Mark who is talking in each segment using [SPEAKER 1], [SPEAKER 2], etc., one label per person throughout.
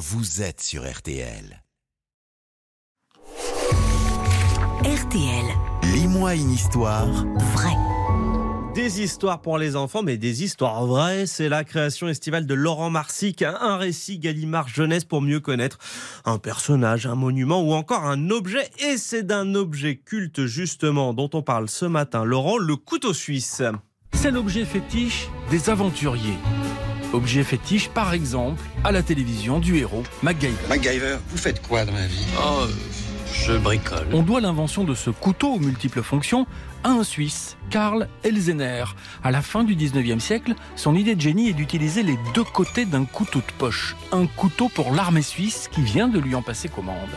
[SPEAKER 1] vous êtes sur RTL.
[SPEAKER 2] RTL,
[SPEAKER 1] Lis-moi une histoire.
[SPEAKER 2] vrai.
[SPEAKER 3] Des histoires pour les enfants, mais des histoires vraies. C'est la création estivale de Laurent Marsic, un récit Gallimard jeunesse pour mieux connaître un personnage, un monument ou encore un objet. Et c'est d'un objet culte justement dont on parle ce matin. Laurent, le couteau suisse.
[SPEAKER 4] C'est l'objet fétiche des aventuriers. Objet fétiche, par exemple, à la télévision du héros MacGyver.
[SPEAKER 5] MacGyver, vous faites quoi dans la vie?
[SPEAKER 6] Oh,
[SPEAKER 4] On doit l'invention de ce couteau aux multiples fonctions à un Suisse, Karl Elzener. À la fin du 19e siècle, son idée de génie est d'utiliser les deux côtés d'un couteau de poche. Un couteau pour l'armée suisse qui vient de lui en passer commande.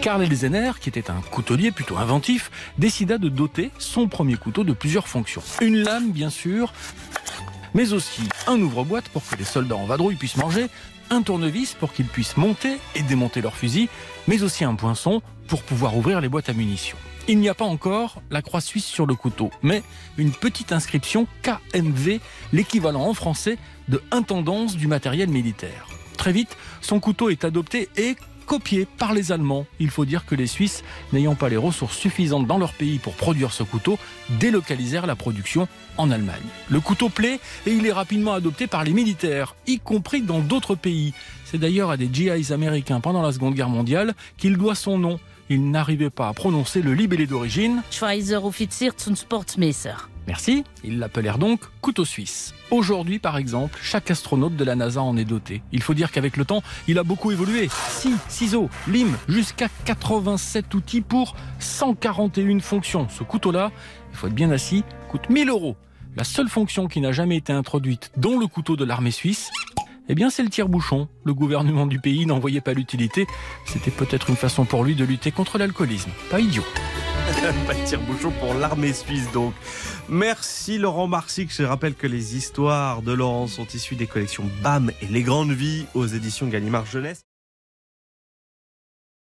[SPEAKER 4] Karl Elzener, qui était un coutelier plutôt inventif, décida de doter son premier couteau de plusieurs fonctions. Une lame, bien sûr, mais aussi un ouvre-boîte pour que les soldats en vadrouille puissent manger, un tournevis pour qu'ils puissent monter et démonter leurs fusils, mais aussi un poinçon pour pouvoir ouvrir les boîtes à munitions. Il n'y a pas encore la croix suisse sur le couteau, mais une petite inscription KMV, l'équivalent en français de intendance du matériel militaire. Très vite, son couteau est adopté et copié par les Allemands. Il faut dire que les Suisses, n'ayant pas les ressources suffisantes dans leur pays pour produire ce couteau, délocalisèrent la production en Allemagne. Le couteau plaît et il est rapidement adopté par les militaires, y compris dans d'autres pays. C'est d'ailleurs à des GIs américains pendant la Seconde Guerre mondiale qu'il doit son nom. Il n'arrivait pas à prononcer le libellé d'origine.
[SPEAKER 7] Schweizer Offizier zum Sportmesser.
[SPEAKER 4] Merci, ils l'appelèrent donc couteau suisse. Aujourd'hui, par exemple, chaque astronaute de la NASA en est doté. Il faut dire qu'avec le temps, il a beaucoup évolué. Scie, ciseaux, lime, jusqu'à 87 outils pour 141 fonctions. Ce couteau-là, il faut être bien assis, coûte 1000 euros. La seule fonction qui n'a jamais été introduite dans le couteau de l'armée suisse, eh bien, c'est le tire-bouchon. Le gouvernement du pays n'en voyait pas l'utilité. C'était peut-être une façon pour lui de lutter contre l'alcoolisme. Pas idiot.
[SPEAKER 3] Pas de tire-bouchon pour l'armée suisse donc. Merci Laurent Marsic. Je rappelle que les histoires de Laurent sont issues des collections BAM et Les Grandes Vies aux éditions Gallimard Jeunesse.